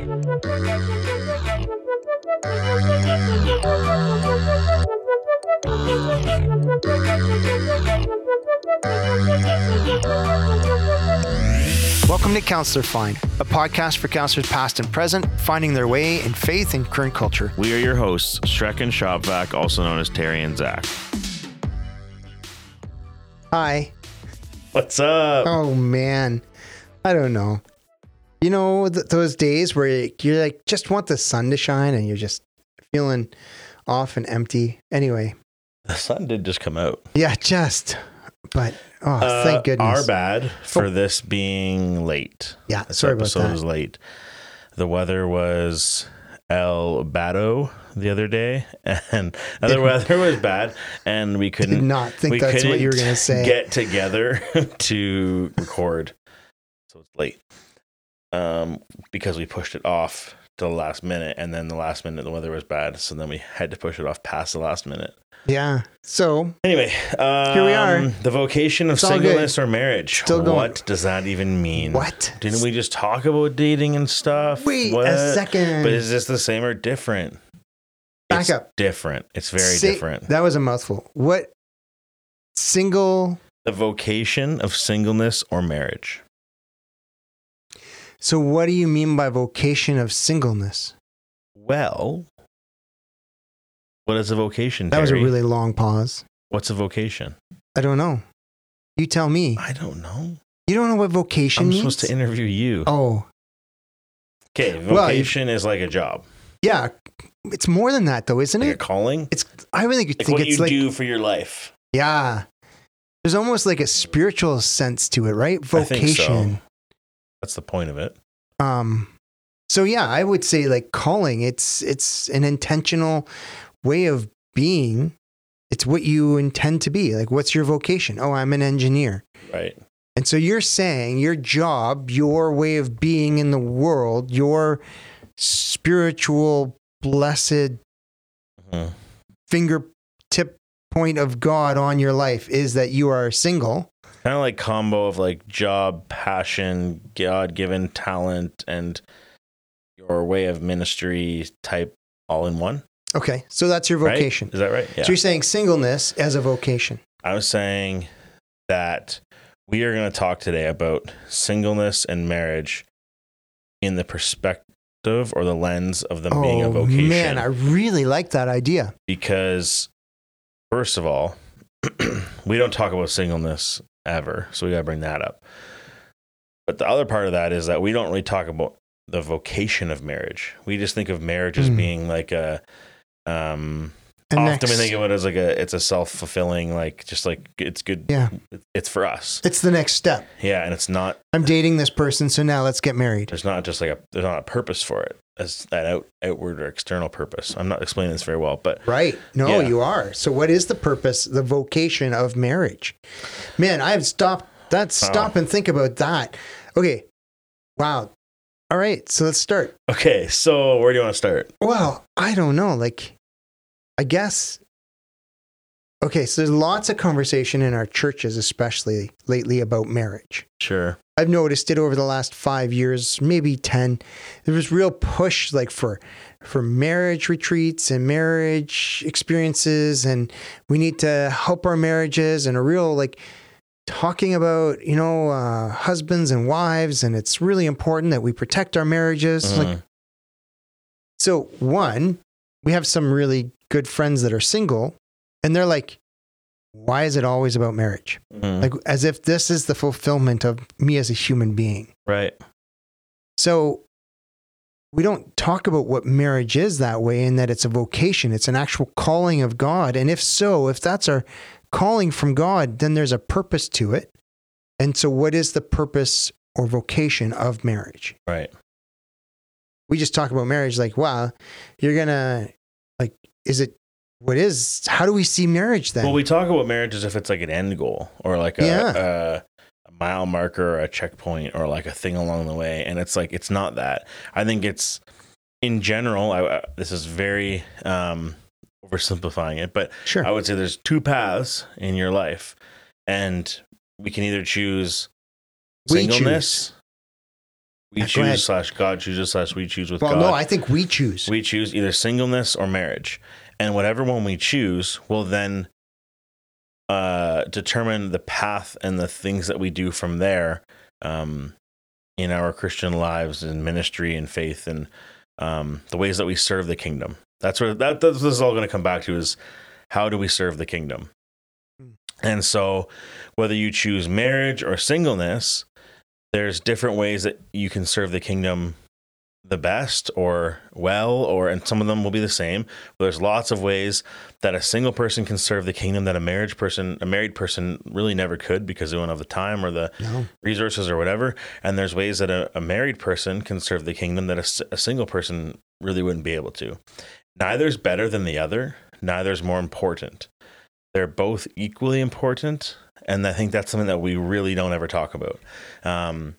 Welcome to Counselor Find, a podcast for counselors past and present, finding their way in faith and current culture. We are your hosts, Shrek and Shopvac, also known as Terry and Zach. Hi. What's up? Oh man, I don't know. You know th- those days where you're like just want the sun to shine and you're just feeling off and empty. Anyway, The sun did just come out. yeah, just. But oh, Uh, thank goodness. Our bad for Oh. this being late. Yeah, This sorry about episode that. was late. The weather was El Bato the other day, and the weather was bad, and we couldn't. Did not think that's what you were gonna say. Get together to record, so it's late. Um, because we pushed it off to the last minute, and then the last minute the weather was bad, so then we had to push it off past the last minute. Yeah. So Anyway, um, Here we are. The vocation of It's singleness or marriage. Still going. What does that even mean? what? Didn't we just talk about dating and stuff? Wait What? a second. But is this the same or different? Back It's up. Different. It's very Say- different. That was a mouthful. What single? the vocation of singleness or marriage. So what do you mean by vocation of singleness? Well, what is a vocation? That was a really long pause. What's a vocation? I don't know. You tell me. I don't know. You don't know what vocation I'm means? supposed to interview you. Oh, Okay, Well, vocation is like a job, yeah. It's more than that, though, isn't like a it? calling. It's. I really Like think what it's you like. do for your life. Yeah. There's almost like a spiritual sense to it, right? I think so. Vocation. That's the point of it. Um. So yeah, I would say like calling. It's it's an intentional way of being. It's what you intend to be. Like, what's your vocation? Oh, I'm an engineer. Right. And so you're saying your job, your way of being in the world, your spiritual, blessed Mhm. fingertip point of God on your life is that you are single. Kind of like combo of like job, passion, God given talent, and your way of ministry type all in one. Okay. So that's your right? vocation. Is that right? Yeah. So you're saying singleness as a vocation. I was saying that we are going to talk today about singleness and marriage in the perspective or the lens of them being a oh, vocation. man, I really like that idea. because, first of all, we don't talk about singleness ever. So we got to bring that up. But the other part of that is that we don't really talk about the vocation of marriage. We just think of marriage as Hmm. being like a, um, And often next, we think of it as like a, it's a self fulfilling, like just like it's good. Yeah. It's for us. it's the next step. Yeah. And it's not, I'm dating this person, so now let's get married. there's not just like a, there's not a purpose for it as that out, outward or external purpose. I'm not explaining this very well, but Right. No, Yeah. you are. So what is the purpose, the vocation of marriage? Man, I've stopped that stop and think about that. Okay. Wow. All right. So let's start. okay. So where do you want to start? Well, I don't know. Like, I guess. Okay, so there's lots of conversation in our churches, especially lately, about marriage. Sure. I've noticed it over the last five years, maybe ten. There was real push, like for for marriage retreats and marriage experiences, and we need to help our marriages, and a real like talking about you know uh, husbands and wives, and it's really important that we protect our marriages. Like Mhm. so, one, we have some really good friends that are single, and they're like, why is it always about marriage? Mhm. Like, as if this is the fulfillment of me as a human being. right. So, we don't talk about what marriage is that way in that it's a vocation, it's an actual calling of God. And if so, if that's our calling from God, then there's a purpose to it. And so, what is the purpose or vocation of marriage? Right. we just talk about marriage like wow you're gonna like is it what is how do we see marriage then Well, we talk about marriage as if it's like an end goal or like a, Yeah. a, a mile marker or a checkpoint or like a thing along the way. And it's like, it's not that. I think it's in general, I, I, this is very um, oversimplifying it, but sure I would say there's two paths in your life. And we can either choose We singleness We Yeah, go choose slash God chooses slash we choose with Well, God. no, I think we choose. we choose either singleness or marriage and whatever one we choose will then uh, determine the path and the things that we do from there um, in our christian lives and ministry and faith and um, the ways that we serve the kingdom that's where that that's what this is all going to come back to is how do we serve the kingdom Hmm. and so whether you choose marriage or singleness there's different ways that you can serve the kingdom the best or well or and some of them will be the same but there's lots of ways that a single person can serve the kingdom that a marriage person a married person really never could because they don't have the time or the no. resources or whatever. And there's ways that a, a married person can serve the kingdom that a single person really wouldn't be able to. Neither's better than the other. Neither's more important. They're both equally important. And i think that's something that we really don't ever talk about. Um,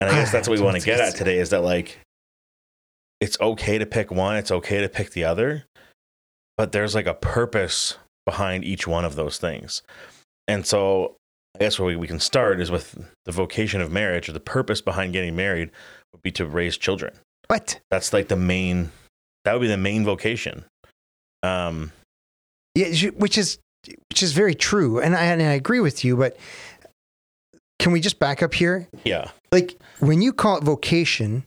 and i guess that's what we want to get at today is that like it's okay to pick one it's okay to pick the other but there's like a purpose behind each one of those things and so i guess where we, we can start is with the vocation of marriage or the purpose behind getting married would be to raise children What? that's like the main that would be the main vocation um Yeah, which is which is very true, and I and I agree with you. But can we just back up here? yeah Like when you call it vocation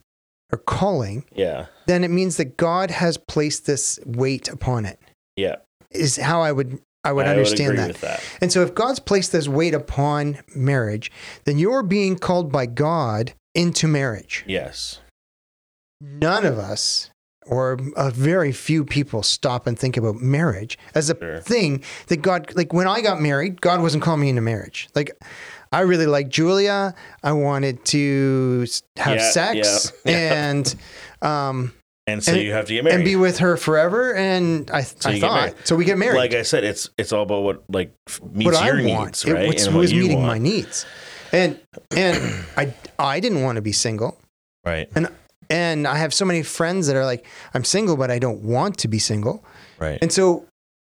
or calling, yeah then it means that God has placed this weight upon it. yeah Is how I would I would I understand agree that. that And so if God's placed this weight upon marriage, then you're being called by God into marriage. yes None of us or a very few people stop and think about marriage as a Sure. thing that God like when I got married, God wasn't calling me into marriage. Like I really like Julia. I wanted to have Yeah, sex yeah, yeah. and um and so And- you have to get married and be with her forever and I, So I thought so we get married. like i said it's it's all about what like f- what meets I your want. needs It right was, and what was meeting want. my needs. And and I I didn't want to be single. right And And I have so many friends that are like, I'm single, but I don't want to be single. right And so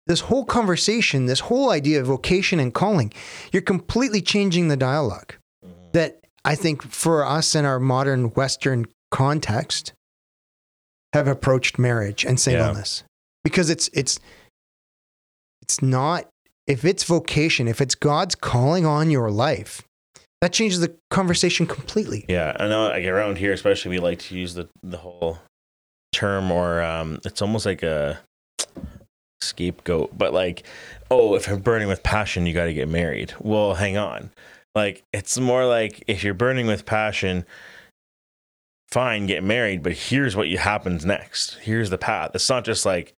this whole conversation, this whole idea of vocation and calling, you're completely changing the dialogue Mhm. that I think for us in our modern Western context have approached marriage and singleness. Because it's it's it's not if it's vocation, if it's God's calling on your life, that changes the conversation completely. Yeah, I know. Like around here, especially, we like to use the the whole term, or um, it's almost like a scapegoat. But like, oh, if you're burning with passion, you got to get married. Well, hang on. Like, it's more like if you're burning with passion, fine, get married. But here's what happens next. Here's the path. It's not just like.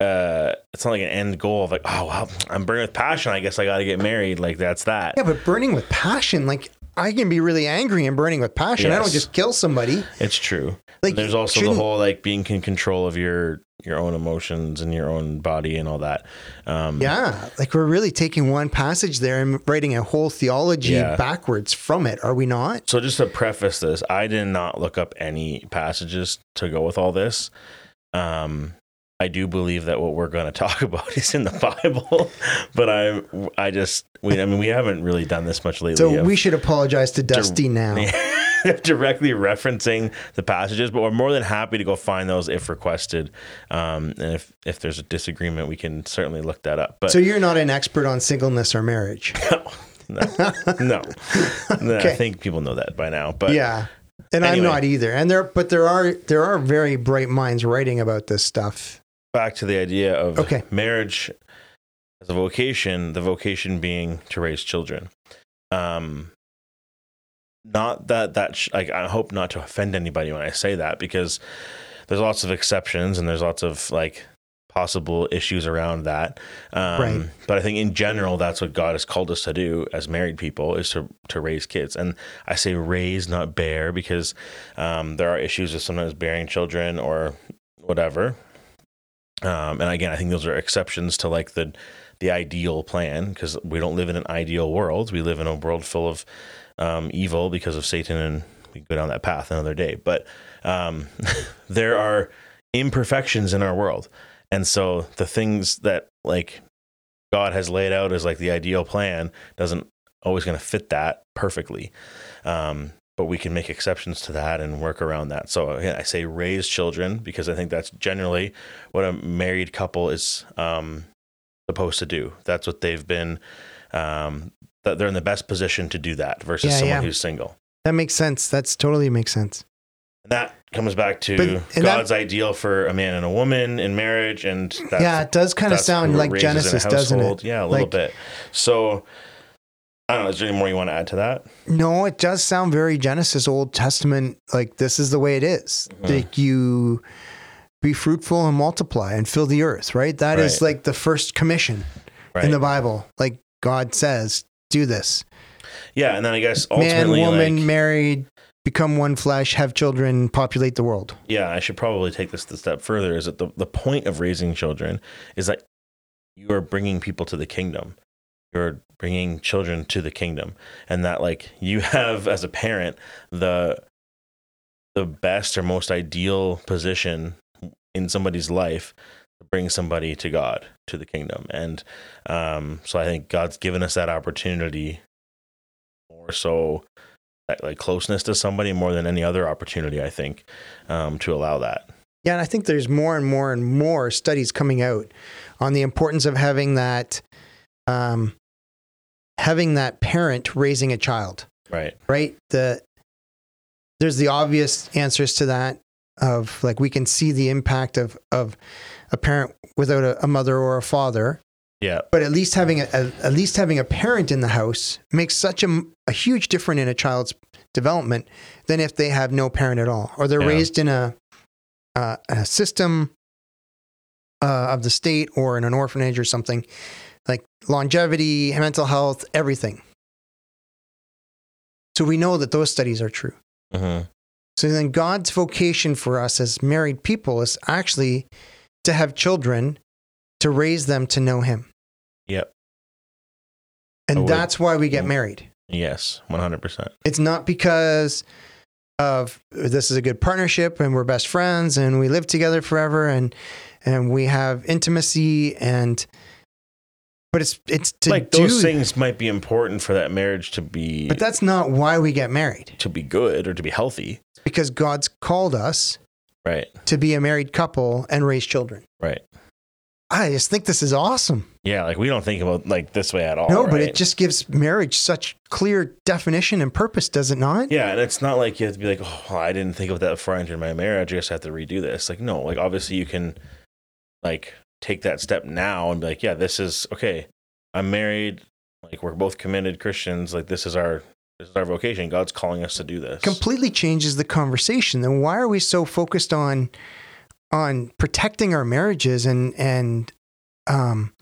Uh, it's not like an end goal of like, oh well, I'm burning with passion. I guess I got to get married. Like that's that. Yeah, but burning with passion, like I can be really angry and burning with passion. I don't just kill somebody. It's true. Like There's also the whole like being in control of your your own emotions and your own body and all that. Um, Yeah, like we're really taking one passage there and writing a whole theology Yeah. backwards from it, are we not? So just to preface this, I did not look up any passages to go with all this. Um, I do believe that what we're going to talk about is in the Bible, but I I just we I mean we haven't really done this much lately. So of- we should apologize to Dusty now. directly referencing the passages, but we're more than happy to go find those if requested. Um, and if if there's a disagreement, we can certainly look that up. But So you're not an expert on singleness or marriage. no, no, no. I think people know that by now. But yeah. And Anyway. I'm not either. And there but there are there are very bright minds writing about this stuff. Back to the idea of Okay. marriage as a vocation, the vocation being to raise children. Um, not that that sh- like I hope not to offend anybody when I say that because there's lots of exceptions and there's lots of like possible issues around that. Um, Right. But I think in general, that's what God has called us to do as married people is to to raise kids. And I say raise, not bear, because um, there are issues with sometimes bearing children or whatever. Um, and again, I think those are exceptions to like the the ideal plan because we don't live in an ideal world. We live in a world full of um, evil because of Satan, and we go down that path another day. But um, there are imperfections in our world, and so the things that like God has laid out as like the ideal plan doesn't always going to fit that perfectly. Um, but we can make exceptions to that and work around that. So again, I say raise children because I think that's generally what a married couple is um, supposed to do. That's what they've been. Um, that they're in the best position to do that versus Yeah, someone yeah. who's single. That makes sense. That's totally makes sense. And that comes back to But- and that- God's ideal for a man and a woman in marriage, and that's, yeah, it does kind of sound like raises in a Genesis, doesn't it? Yeah, a little Like- bit. So I don't know. Is there any more you want to add to that? No, it does sound very Genesis, Old Testament. Like this is the way it is. Mm-hmm. Like you be fruitful and multiply and fill the earth. Right. That is Right. like the first commission Right. in the Bible. Like God says, do this. yeah, and then I guess Man, woman, like, married, become one flesh, have children, populate the world. yeah, I should probably take this a step further. Is that the the point of raising children is that you are bringing people to the kingdom. You're bringing children to the kingdom, and that like you have as a parent the the best or most ideal position in somebody's life to bring somebody to God to the kingdom, and um, so I think God's given us that opportunity more so that like closeness to somebody more than any other opportunity. I think um, to allow that. Yeah, and I think there's more and more and more studies coming out on the importance of having that, um, having that parent raising a child. Right. right? The there's the obvious answers to that of like we can see the impact of of a parent without a, a mother or a father, Yeah. but at least having a, a at least having a parent in the house makes such a, a huge difference in a child's development than if they have no parent at all or they're Yeah. raised in a uh, a system uh, of the state or in an orphanage or something like longevity, mental health, everything. So we know that those studies are true. hmm So then God's vocation for us as married people is actually to have children, to raise them to know Him. Yep. And Oh, that's why we get Mm. married. Yes. One hundred percent. It's not because of this is a good partnership and we're best friends and we live together forever and and we have intimacy and but it's it's to Like do those things might be important for that marriage to be but that's not why we get married. to be good or to be healthy. Because God's called us Right. to be a married couple and raise children. Right. I just think this is awesome. Yeah. Like we don't think about like this way at all. No, but it just gives marriage such clear definition and purpose, does it not? Yeah, and it's not like you have to be like, oh, I didn't think of that before I entered my marriage. I just have to redo this. Like, no, like obviously you can like take that step now and be like, yeah, this is okay. I'm married. Like we're both committed Christians. Like this is our this is our vocation. God's calling us to do this. Completely changes the conversation. Then why are we so focused on on protecting our marriages and and um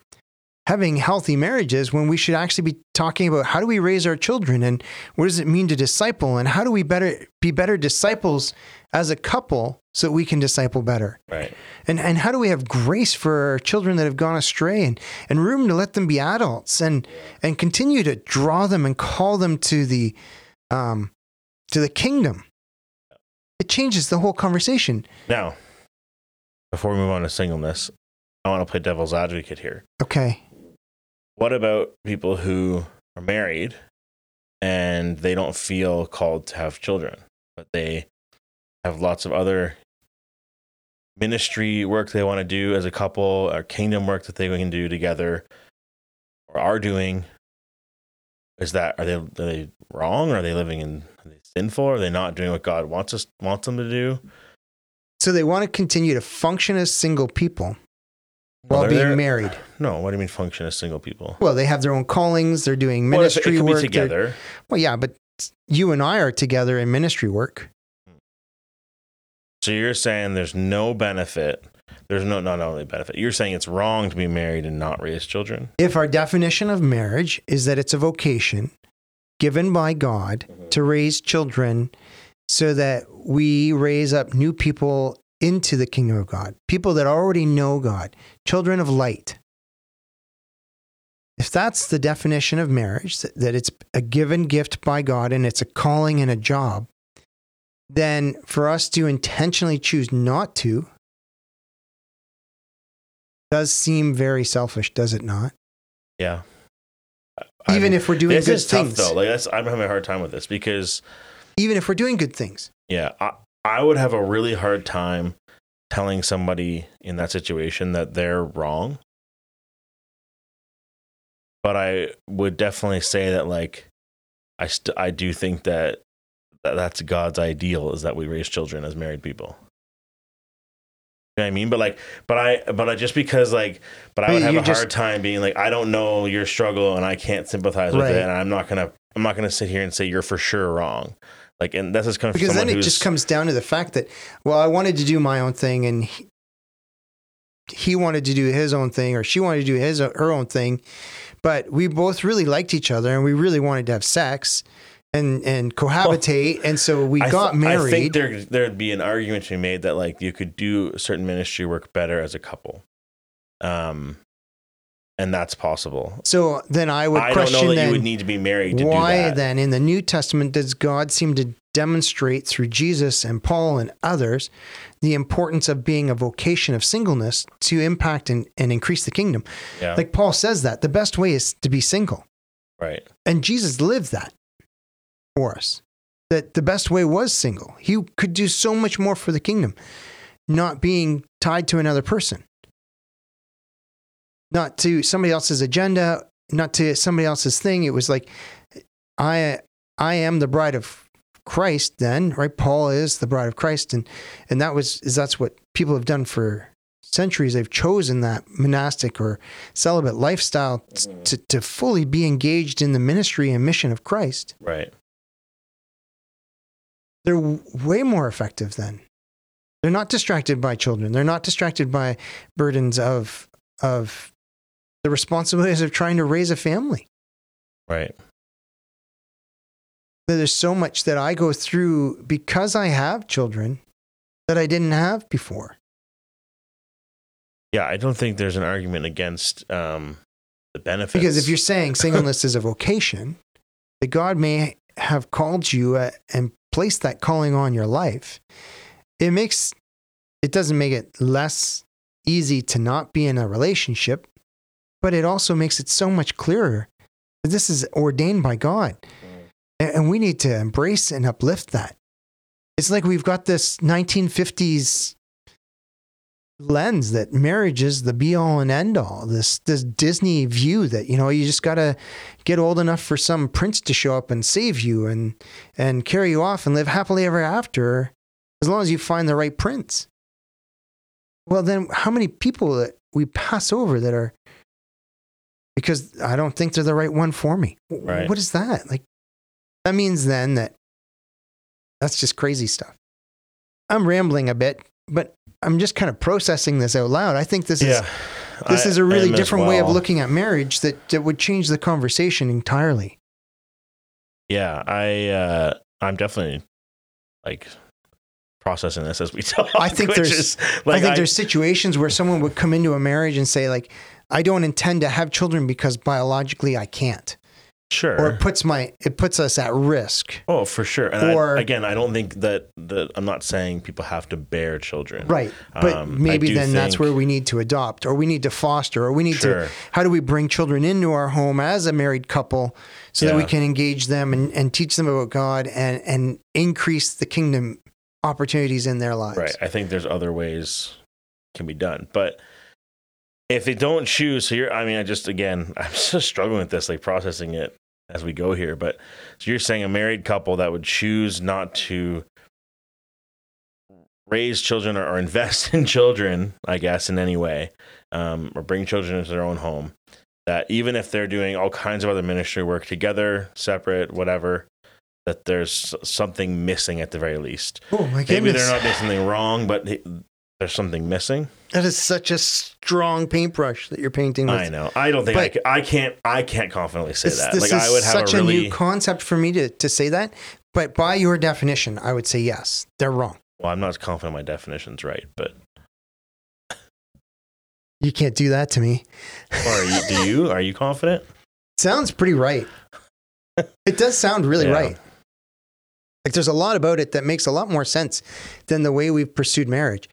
having healthy marriages when we should actually be talking about how do we raise our children and what does it mean to disciple and how do we better be better disciples as a couple so that we can disciple better. Right. And and how do we have grace for our children that have gone astray and, and room to let them be adults and and continue to draw them and call them to the um to the kingdom. It changes the whole conversation. Now, before we move on to singleness, I want to play devil's advocate here. Okay. What about people who are married and they don't feel called to have children, but they have lots of other ministry work they want to do as a couple or kingdom work that they can do together or are doing? Is that are they are they wrong? Are they living in are they sinful? Are they not doing what God wants us wants them to do? So they want to continue to function as single people while they're being there- married. No, what do you mean function as single people? Well, they have their own callings, they're doing Well, it- ministry it work. be together. Well, yeah, but you and I are together in ministry work. So you're saying there's no benefit. There's no not only benefit. You're saying it's wrong to be married and not raise children. If our definition of marriage is that it's a vocation given by God mm-hmm. to raise children so that we raise up new people into the kingdom of God, people that already know God, children of light. If that's the definition of marriage, that- that it's a given gift by God and it's a calling and a job, then for us to intentionally choose not to does seem very selfish, does it not? Yeah. Even if we're doing this good is tough things. though. Like that's, I'm having a hard time with this because even if we're doing good things. Yeah, I, I would have a really hard time telling somebody in that situation that they're wrong. But I would definitely say that like I st- I do think that that's God's ideal is that we raise children as married people. You know what I mean? But like, but I, but I just because like, but I would have a just- hard time being like, I don't know your struggle and I can't sympathize with Right. it, and I'm not gonna, I'm not gonna sit here and say you're for sure wrong. Like, and that's just coming from Because then it just comes down to the fact that, well, I wanted to do my own thing and he, he wanted to do his own thing or she wanted to do his her own thing. But we both really liked each other and we really wanted to have sex and, and cohabitate. and so we I got th- I think married. there there'd be an argument to be made that like you could do certain ministry work better as a couple, um, and that's possible. so then I would I don't question know that you would need to be married to why do that. then in the New Testament does God seem to demonstrate through Jesus and Paul and others the importance of being a vocation of singleness to impact and, and increase the kingdom? Yeah, Like Paul says that the best way is to be single. right. And Jesus lived that for us. That the best way was single. He could do so much more for the kingdom, not being tied to another person, not to somebody else's agenda, not to somebody else's thing. It was like, I, I am the bride of Christ. Then, right? Paul is the bride of Christ, and and that was is that's what people have done for centuries. They've chosen that monastic or celibate lifestyle to, to fully be engaged in the ministry and mission of Christ. Right. They're w- way more effective then. They're not distracted by children. They're not distracted by burdens of of the responsibilities of trying to raise a family. Right. There's so much that I go through because I have children that I didn't have before. Yeah, I don't think there's an argument against um, the benefits. Because if you're saying singleness is a vocation, that God may have called you uh, and placed that calling on your life, it makes it doesn't make it less easy to not be in a relationship, but it also makes it so much clearer that this is ordained by God. Mm. And and we need to embrace and uplift that. It's like we've got this 1950s lens that marriage is the be all and end all. This this Disney view that you know you just got to get old enough for some prince to show up and save you and and carry you off and live happily ever after as long as you find the right prince. Well, then how many people that we pass over that are because I don't think they're the right one for me. Right. What is that? Like that means then that that's just crazy stuff. I'm rambling a bit, but I'm just kind of processing this out loud. I think this is this I is a really different way of looking at marriage that, that would change the conversation entirely. Yeah, I uh, I'm definitely like processing this as we talk. I think there's- is, I like, think there's situations where someone would come into a marriage and say like, I don't intend to have children because biologically I can't, sure. or it puts my it puts us at risk. oh, for sure. And or- I, again, I don't think that that I'm not saying people have to bear children. Right. But Um, maybe then that's where we need to adopt or we need to foster or we need Sure. to how do we bring children into our home as a married couple so that we can engage them and, and teach them about God and, and increase the kingdom opportunities in their lives. Right. I think there's other ways can be done, but if they don't choose, so you're. I mean, I just again, I'm just struggling with this, like processing it as we go here. But so you're saying a married couple that would choose not to raise children or, or invest in children, I guess, in any way, um, or bring children into their own home. That even if they're doing all kinds of other ministry work together, separate, whatever, that there's something missing at the very least. Oh my goodness! Maybe they're not doing something wrong, but there's something missing. that is such a strong paintbrush that you're painting with. I know. I don't think I, But- I can't. I can't confidently say This, that. this Like is I would have such a a, new concept for me to, to say that. But by your definition, I would say yes, they're wrong. well, I'm not confident my definition's right, but You can't do that to me. or you? do you? Are you confident? Sounds pretty right. it does sound really Yeah. right. Like there's a lot about it that makes a lot more sense than the way we've pursued marriage.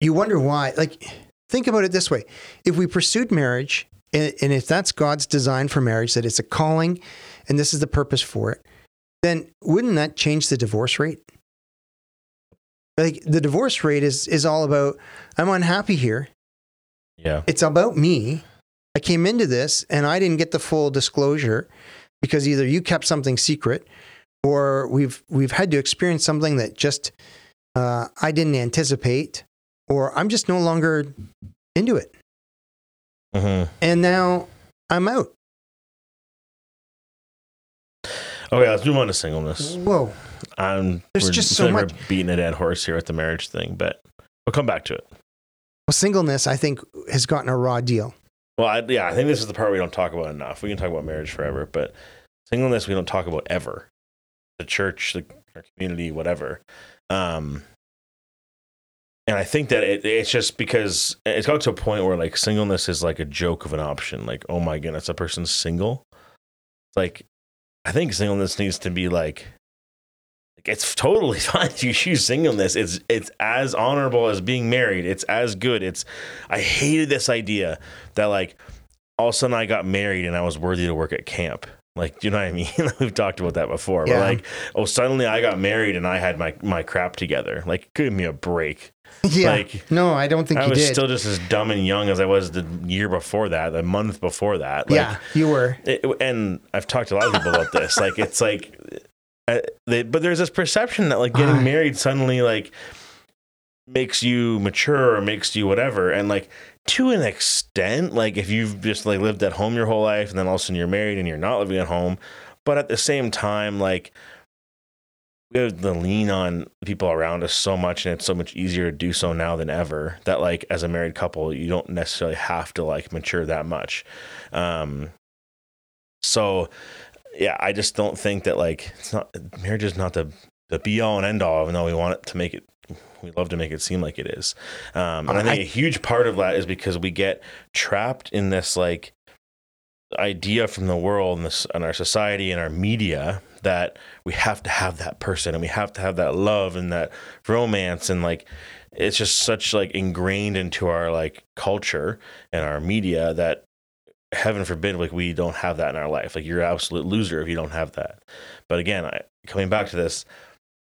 You wonder why. Like, think about it this way: if we pursued marriage, and, and if that's God's design for marriage, that it's a calling, and this is the purpose for it, then wouldn't that change the divorce rate? Like the divorce rate is is all about I'm unhappy here. Yeah. It's about me. I came into this and I didn't get the full disclosure because either you kept something secret or we've we've had to experience something that just uh, I didn't anticipate or I'm just no longer into it. hmm And now I'm out. Okay, let's move on to singleness. Whoa. I'm, There's just so much- beating a dead horse here with the marriage thing, but we'll come back to it. Well, singleness, I think, has gotten a raw deal. Well, I, yeah, I think this is the part we don't talk about enough. We can talk about marriage forever, but singleness we don't talk about ever. The church, the our community, whatever. Um, and I think that it, it's just because it's got to a point where like singleness is like a joke of an option. Like, oh my goodness, a person's single. Like, I think singleness needs to be like, like it's totally fine to choose singleness. It's it's as honorable as being married. It's as good. It's I hated this idea that like all of a sudden I got married and I was worthy to work at camp. Like, do you know what I mean? We've talked about that before. Yeah. But like, oh, suddenly I got married and I had my my crap together. Like, give me a break. yeah. Like, no, I don't think I you was did. still just as dumb and young as I was the year before that, the month before that. Like, yeah, you were. it, and I've talked to a lot of people about this. Like, it's like, uh, they, but there's this perception that like getting Ah. married suddenly like makes you mature or makes you whatever. And like to an extent, like if you've just like lived at home your whole life and then all of a sudden you're married and you're not living at home, but at the same time, like we have the lean on people around us so much and it's so much easier to do so now than ever that like as a married couple you don't necessarily have to like mature that much. Um so yeah i just don't think that like it's not marriage is not the the be all and end all even though we want it to make it we love to make it seem like it is. Um and i think I- a huge part of that is because we get trapped in this like idea from the world and this and our society and our media that we have to have that person and we have to have that love and that romance and like it's just such like ingrained into our like culture and our media that heaven forbid like we don't have that in our life. Like you're an absolute loser if you don't have that. But again I, coming back to this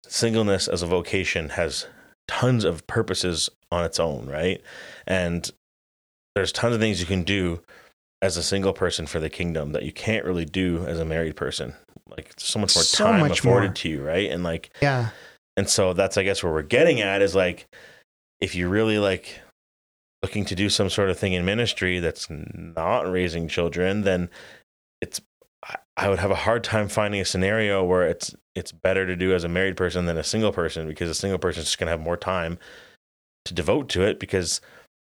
singleness as a vocation has tons of purposes on its own right? And there's tons of things you can do as a single person for the kingdom that you can't really do as a married person like so much more So time much afforded more. to you right and like Yeah. and so that's, I guess, where we're getting at is like, if you're really like looking to do some sort of thing in ministry that's not raising children, then it's, I- would have a hard time finding a scenario where it's, it's better to do as a married person than a single person because a single person is just going to have more time to devote to it because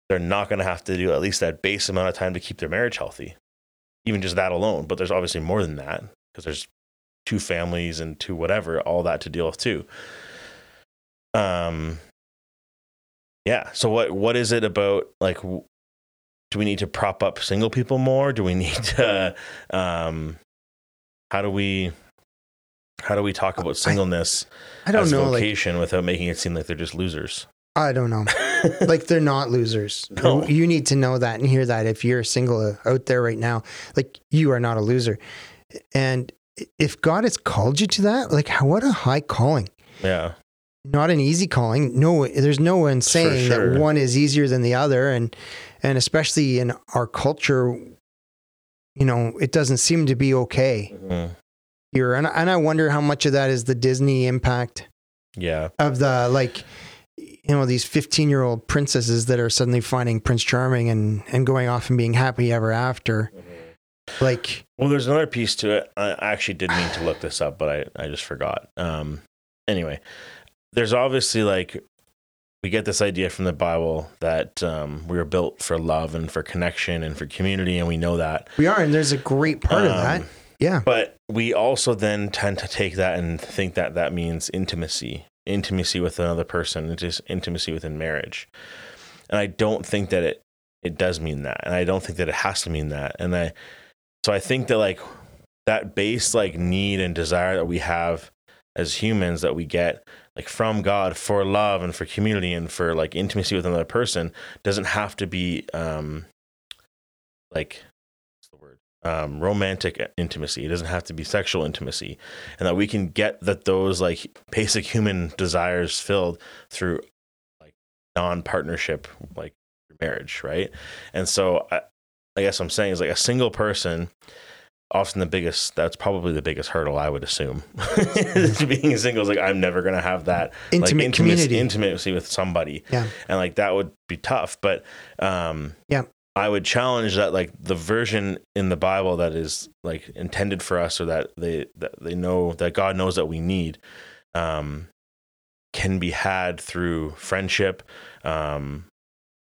they're not going to have to do at least that base amount of time to keep their marriage healthy. Even just that alone. But there's obviously more than that because there's two families and two whatever, all that to deal with too. Um, yeah. So what what is it about like? Do we need to prop up single people more? Do we need to? Um, how do we? How do we talk about singleness I don't as know. a Like, vocation without making it seem like they're just losers? I don't know. like they're not losers. No. You need to know that and hear that if you're single out there right now, like you are not a loser. And if God has called you to that, like what a high calling. yeah. Not an easy calling. No, there's no one saying sure. that one is easier than the other, and and especially in our culture, you know, it doesn't seem to be okay Mhm. here. And and I wonder how much of that is the Disney impact Yeah. of the like you know these 15 year old princesses that are suddenly finding prince charming and and going off and being happy ever after like Well, there's another piece to it. I actually did mean to look this up, but I, I just forgot. Um, anyway, there's obviously like we get this idea from the Bible that um, we were built for love and for connection and for community, and we know that. we are and there's a great part of Um, that yeah But we also then tend to take that and think that that means intimacy, intimacy with another person, just intimacy within marriage. And I don't think that it it does mean that, and I don't think that it has to mean that. And I so I think that like that base like need and desire that we have as humans that we get like from God for love and for community and for like intimacy with another person doesn't have to be um like um, romantic intimacy. It doesn't have to be sexual intimacy, and that we can get that those like basic human desires filled through like non-partnership, like marriage, right? And so, I, I guess I'm saying is like a single person. Often the biggest, that's probably the biggest hurdle I would assume. Being single is like, I'm never going to have that Intimate like, intimacy, community. intimacy with somebody Yeah. and like that would be tough but um Yeah. I would challenge that like the version in the bible that is like intended for us or that they that they know that god knows that we need um can be had through friendship um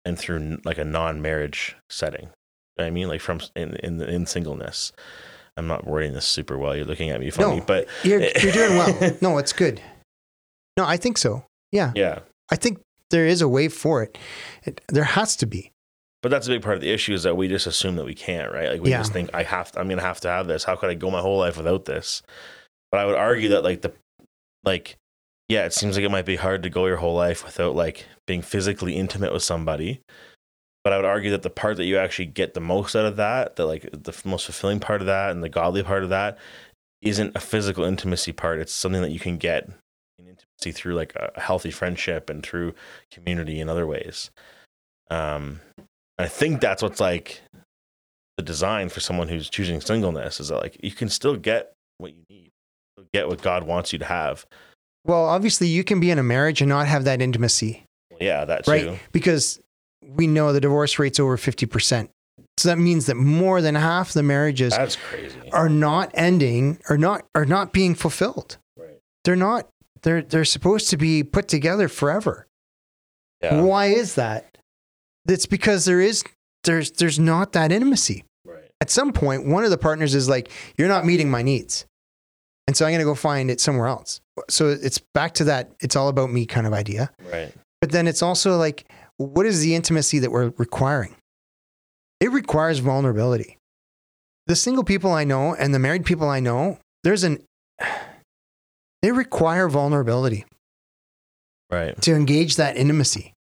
and through like a non-marriage setting You know what i mean like from in in, in singleness i'm not wording this super well you're looking at me funny No. but You're, you're doing well. No, it's good. No, I think so. Yeah. yeah I think there is a way for it. it there has to be. But that's a big part of the issue is that we just assume that we can't, right? Like we Yeah. just think I have to, I'm gonna have to have this. How could I go my whole life without this? But I would argue that like the like yeah, it seems like it might be hard to go your whole life without like being physically intimate with somebody. But I would argue that the part that you actually get the most out of that, that like the most fulfilling part of that and the godly part of that isn't a physical intimacy part. It's something that you can get in intimacy through like a healthy friendship and through community in other ways. Um, I think that's what's like the design for someone who's choosing singleness is that like you can still get what you need, get what God wants you to have. Well, obviously, you can be in a marriage and not have that intimacy, yeah, that too. right? Because we know the divorce rate's over 50%. So that means that more than half the marriages That's crazy. are not ending or not are not being fulfilled. Right. They're not they're they're supposed to be put together forever. Yeah. Why is that? It's because there is there's there's not that intimacy. Right. At some point, one of the partners is like, "You're not meeting my needs," and so I'm going to go find it somewhere else. So it's back to that "it's all about me" kind of idea. Right. But then it's also like, what is the intimacy that we're requiring? It requires vulnerability. The single people I know and the married people I know, there's an they require vulnerability Right. to engage that intimacy.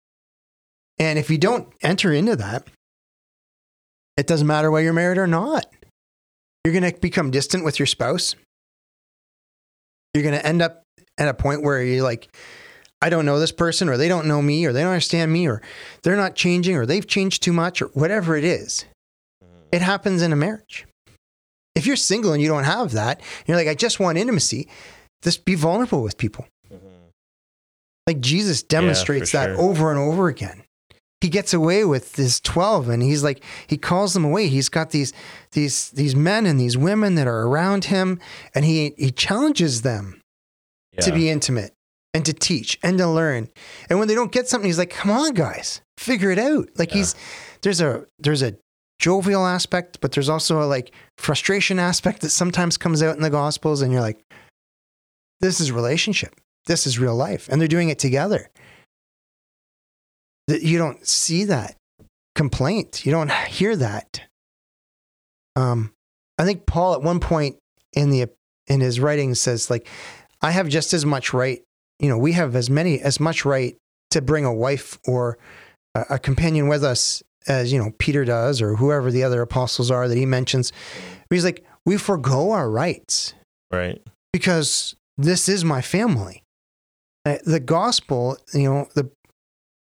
And if you don't enter into that, it doesn't matter whether you're married or not. You're going to become distant with your spouse. You're going to end up at a point where you're like, I don't know this person, or they don't know me, or they don't understand me, or they're not changing, or they've changed too much, or whatever it is. It happens in a marriage. If you're single and you don't have that, you're like, I just want intimacy, just be vulnerable with people. Mhm. Like Jesus demonstrates that sure. over and over again. He gets away with this 12 and he's like he calls them away. He's got these these these men and these women that are around him and he he challenges them to be intimate and to teach and to learn. And when they don't get something he's like, "Come on guys, figure it out." Like Yeah. he's there's a there's a jovial aspect, but there's also a like frustration aspect that sometimes comes out in the gospels and you're like this is relationship. This is real life and they're doing it together you don't see that complaint. You don't hear that. Um, I think Paul at one point in the in his writings says like, I have just as much right. You know, we have as many as much right to bring a wife or a, a companion with us as you know Peter does or whoever the other apostles are that he mentions. He's like, we forego our rights Right. because this is my family. Uh, The gospel, you know, the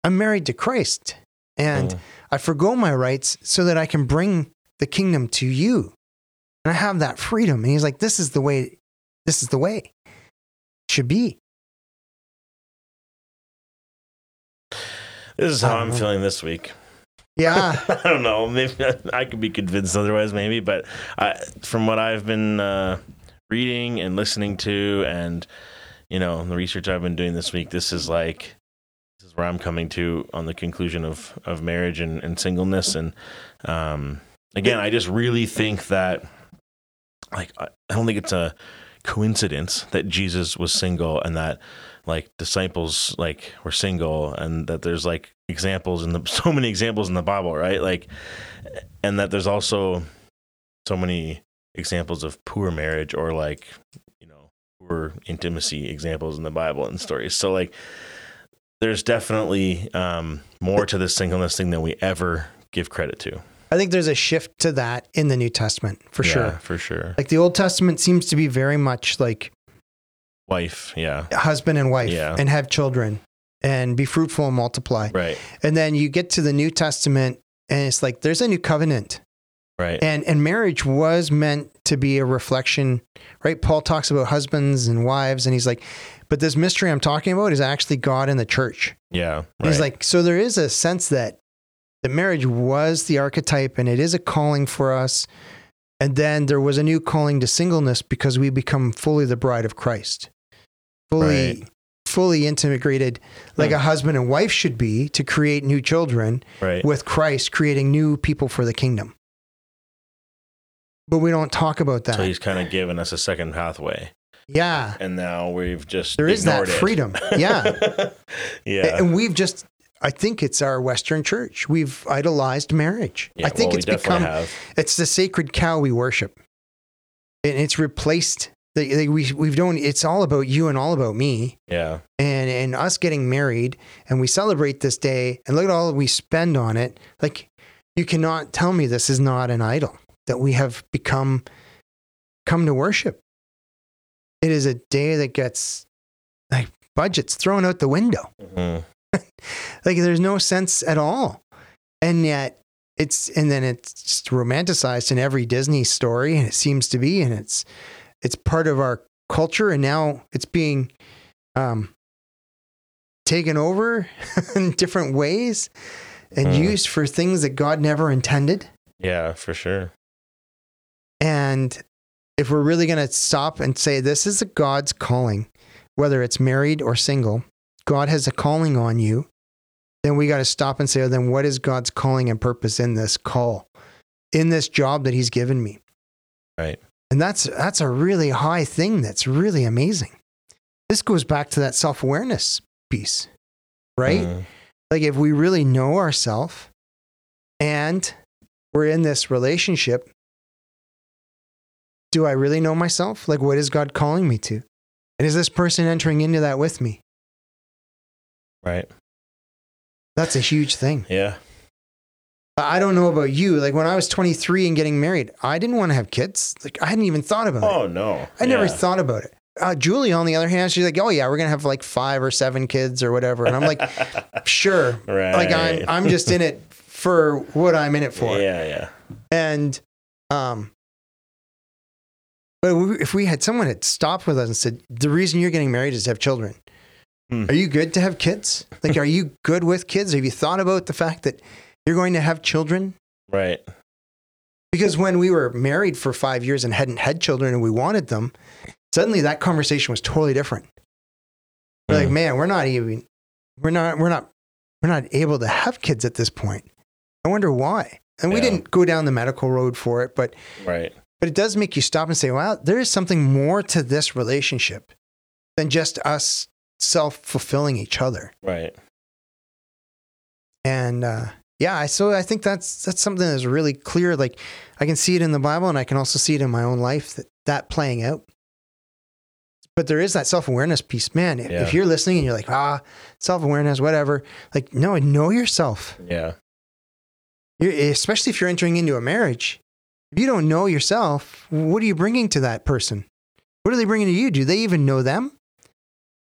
I'm married to Christ and Mm. I forgo my rights so that I can bring the kingdom to you. And I have that freedom. And he's like, this is the way, this is the way it should be. This is how I'm know. feeling this week. Yeah. I don't know. Maybe I could be convinced otherwise, maybe. But I, from what I've been uh, reading and listening to, and you know, the research I've been doing this week, this is like where I'm coming to on the conclusion of of marriage and, and singleness. And um, again, I just really think that, like, I don't think it's a coincidence that Jesus was single and that like disciples like were single and that there's like examples the so many examples in the bible right like and that there's also so many examples of poor marriage or like you know poor intimacy examples in the bible and stories so like there's definitely um more to this singleness thing than we ever give credit to I think there's a shift to that in the New Testament for Yeah, sure. For sure. Like the Old Testament seems to be very much like Wife. Yeah. husband and wife Yeah. and have children and be fruitful and multiply. Right. And then you get to the New Testament and it's like there's a new covenant. Right. And and marriage was meant to be a reflection, right? Paul talks about husbands and wives and he's like, but this mystery I'm talking about is actually God and the church. yeah. And He's like, so there is a sense that the marriage was the archetype and it is a calling for us. And then there was a new calling to singleness because we become fully the bride of Christ, fully, Right. fully integrated, like Hmm. a husband and wife should be to create new children right. with Christ, creating new people for the kingdom. But we don't talk about that. So he's kind of given us a second pathway, yeah. and now we've just There is that it. freedom. Yeah. yeah. And we've just, I think it's our Western church. We've idolized marriage. yeah. I think well, it's become, have. it's the sacred cow we worship. And it's replaced, the, the, we, we've done, it's all about you and all about me. Yeah. And, and us getting married and we celebrate this day and look at all we spend on it. Like, you cannot tell me this is not an idol that we have become, come to worship. It is a day that gets like budgets thrown out the window. Mhm. Like there's no sense at all. And yet it's and then it's romanticized in every Disney story and it seems to be and it's it's part of our culture and now it's being um taken over in different ways and Hmm. used for things that God never intended. Yeah. For sure. And if we're really going to stop and say this is a God's calling, whether it's married or single, God has a calling on you, then we got to stop and say, oh, then what is God's calling and purpose in this call, in this job that He's given me? Right. And that's that's a really high thing. That's really amazing. This goes back to that self awareness piece, right? Mhm. Like if we really know ourselves and we're in this relationship, do I really know myself? Like what is God calling me to? And is this person entering into that with me? Right. That's a huge thing. Yeah. I don't know about you. Like when I was 23 and getting married, I didn't want to have kids. Like I hadn't even thought about it. Oh no. I never Yeah. thought about it. Uh, Julie, on the other hand, she's like, "Oh yeah, we're gonna have like five or seven kids or whatever," and I'm like, "Sure." right. Like I'm, I'm just in it for what I'm in it for. Yeah. Yeah. And, um, but if we had someone had stopped with us and said, "The reason you're getting married is to have children," Hmm. are you good to have kids? Like, are you good with kids? Have you thought about the fact that you're going to have children? Right. Because when we were married for five years and hadn't had children and we wanted them, suddenly that conversation was totally different. We're like, Mm. man, we're not even, we're not, we're not, we're not able to have kids at this point. I wonder why. And we didn't go down the medical road for it, but Right. But it does make you stop and say, wow, there is something more to this relationship than just us self fulfilling each other. Right. And uh, yeah, I, so I think that's that's something that's really clear. Like I can see it in the Bible, and I can also see it in my own life that that playing out. But there is that self awareness piece, man. If, Yeah. if you're listening and you're like, ah, self awareness, whatever, like no, know yourself. Yeah. you especially if you're entering into a marriage. If you don't know yourself, what are you bringing to that person? What are they bringing to you? Do they even know them?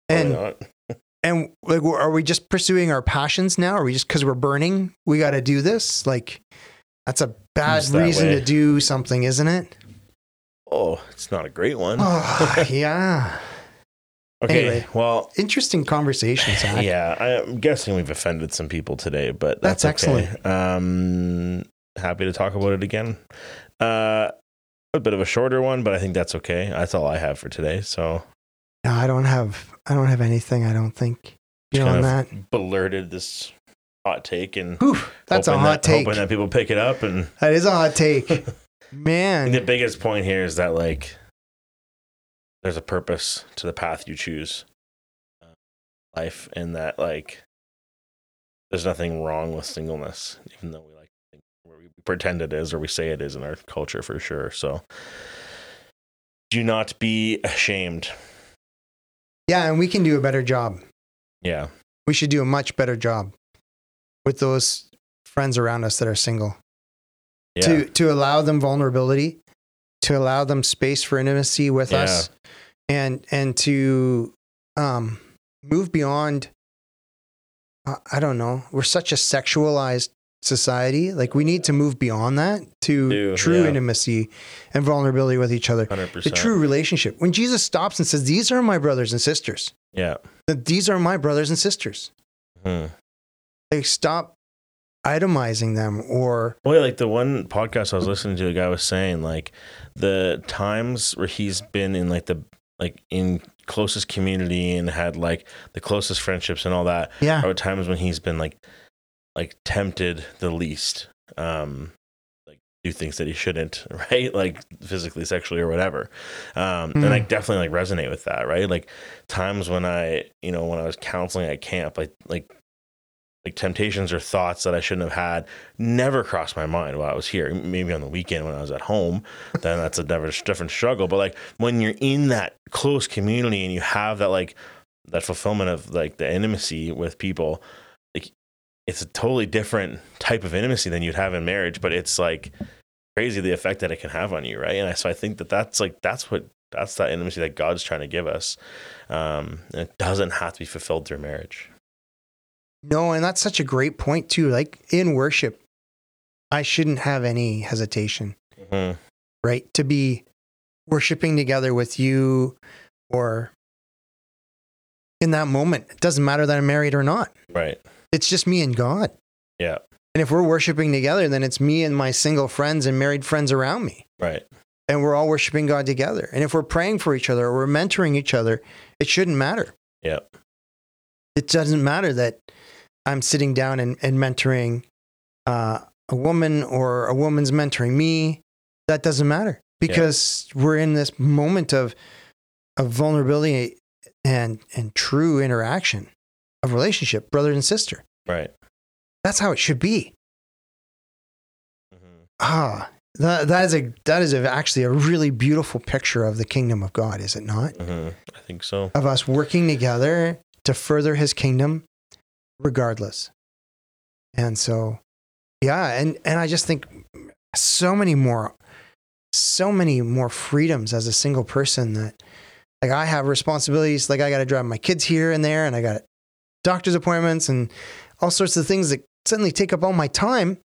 And and like, are we just pursuing our passions now? Are we just because we're burning? We got to do this. Like, that's a bad that reason way. to do something, isn't it? Oh, it's not a great one. Oh, yeah. okay. anyway. Well, Interesting conversation, Zach. yeah, I'm guessing we've offended some people today, but that's, That's okay. Um, happy to talk about it again. Uh, a bit of a shorter one, but I think that's okay. That's all I have for today. So No, I don't have. I don't have anything. I don't think beyond that. blurted this hot take and Whew, that's a hot that, take. Hoping that people pick it up and That is a hot take, man. the biggest point here is that like there's a purpose to the path you choose uh, life and that like there's nothing wrong with singleness even though we like to think or we pretend it is or we say it is in our culture for sure so do not be ashamed Yeah, and we can do a better job. yeah We should do a much better job with those friends around us that are single. Yeah. to to allow them vulnerability, to allow them space for intimacy with Yeah. us, and and to um, move beyond. I don't know. We're such a sexualized society. Like we need to move beyond that to Do, true yeah. intimacy and vulnerability with each other. 100%. The true relationship. When Jesus stops and says, "These are my brothers and sisters," Yeah. that these are my brothers and sisters. Mhm. Like stop itemizing them or Well, yeah, like the one podcast I was listening to, a guy was saying like the times where he's been in like the like in closest community and had like the closest friendships and all that yeah. are times when he's been like like tempted the least um like do things that he shouldn't right? Like physically sexually or whatever. Um and i Mm. definitely like resonate with that right? Like times when i you know when i was counseling at camp like like like temptations or thoughts that i shouldn't have had never crossed my mind while i was here. Maybe on the weekend when i was at home then that's a different struggle. But like when you're in that close community and you have that like that fulfillment of like the intimacy with people it's a totally different type of intimacy than you'd have in marriage but it's like crazy the effect that it can have on you right and I, so i think that that's like that's what that's that intimacy that god's trying to give us um it doesn't have to be fulfilled through marriage No, and that's such a great point too. Like in worship, I shouldn't have any hesitation, Mhm. right? To be worshiping together with you or in that moment. It doesn't matter that I'm married or not. right It's just me and God. yeah And if we're worshiping together, then it's me and my single friends and married friends around me. right And we're all worshiping God together. And if we're praying for each other or we're mentoring each other, it shouldn't matter. yeah it doesn't matter that I'm sitting down and, and mentoring uh, a woman or a woman's mentoring me. That doesn't matter because we're in this moment of of vulnerability and and true interaction of relationship, brother and sister. right That's how it should be. Mhm. Ah, that, that is a that is a, actually a really beautiful picture of the kingdom of God, is it not? Mhm. i think so of us working together to further his kingdom regardless and so yeah and and i just think so many more so many more freedoms as a single person that like i have responsibilities like i got to drive my kids here and there and i got doctor's appointments and all sorts of things that suddenly take up all my time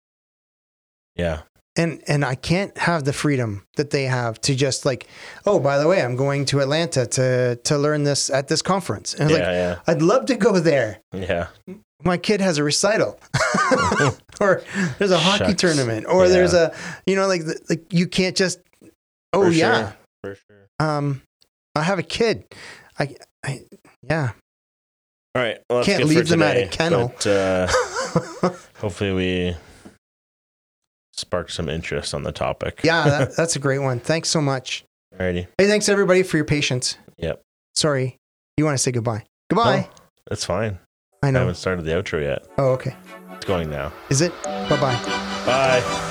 yeah and and I can't have the freedom that they have to just like, oh, by the way, I'm going to Atlanta to to learn this at this conference. And yeah like, I'd love to go there. yeah yeah My kid has a recital, or there's a hockey Shucks. tournament, or Yeah. there's a you know like like you can't just oh For yeah sure. for sure um I have a kid I I yeah all right well, Can't leave them at a kennel. but, uh, hopefully we sparked some interest on the topic yeah that, that's a great one. Thanks so much. alrighty Hey, thanks everybody for your patience. Yep. Sorry, you want to say goodbye? Goodbye. No, that's fine I know. i haven't started the outro yet Oh, okay. it's going now Is it? Bye bye. bye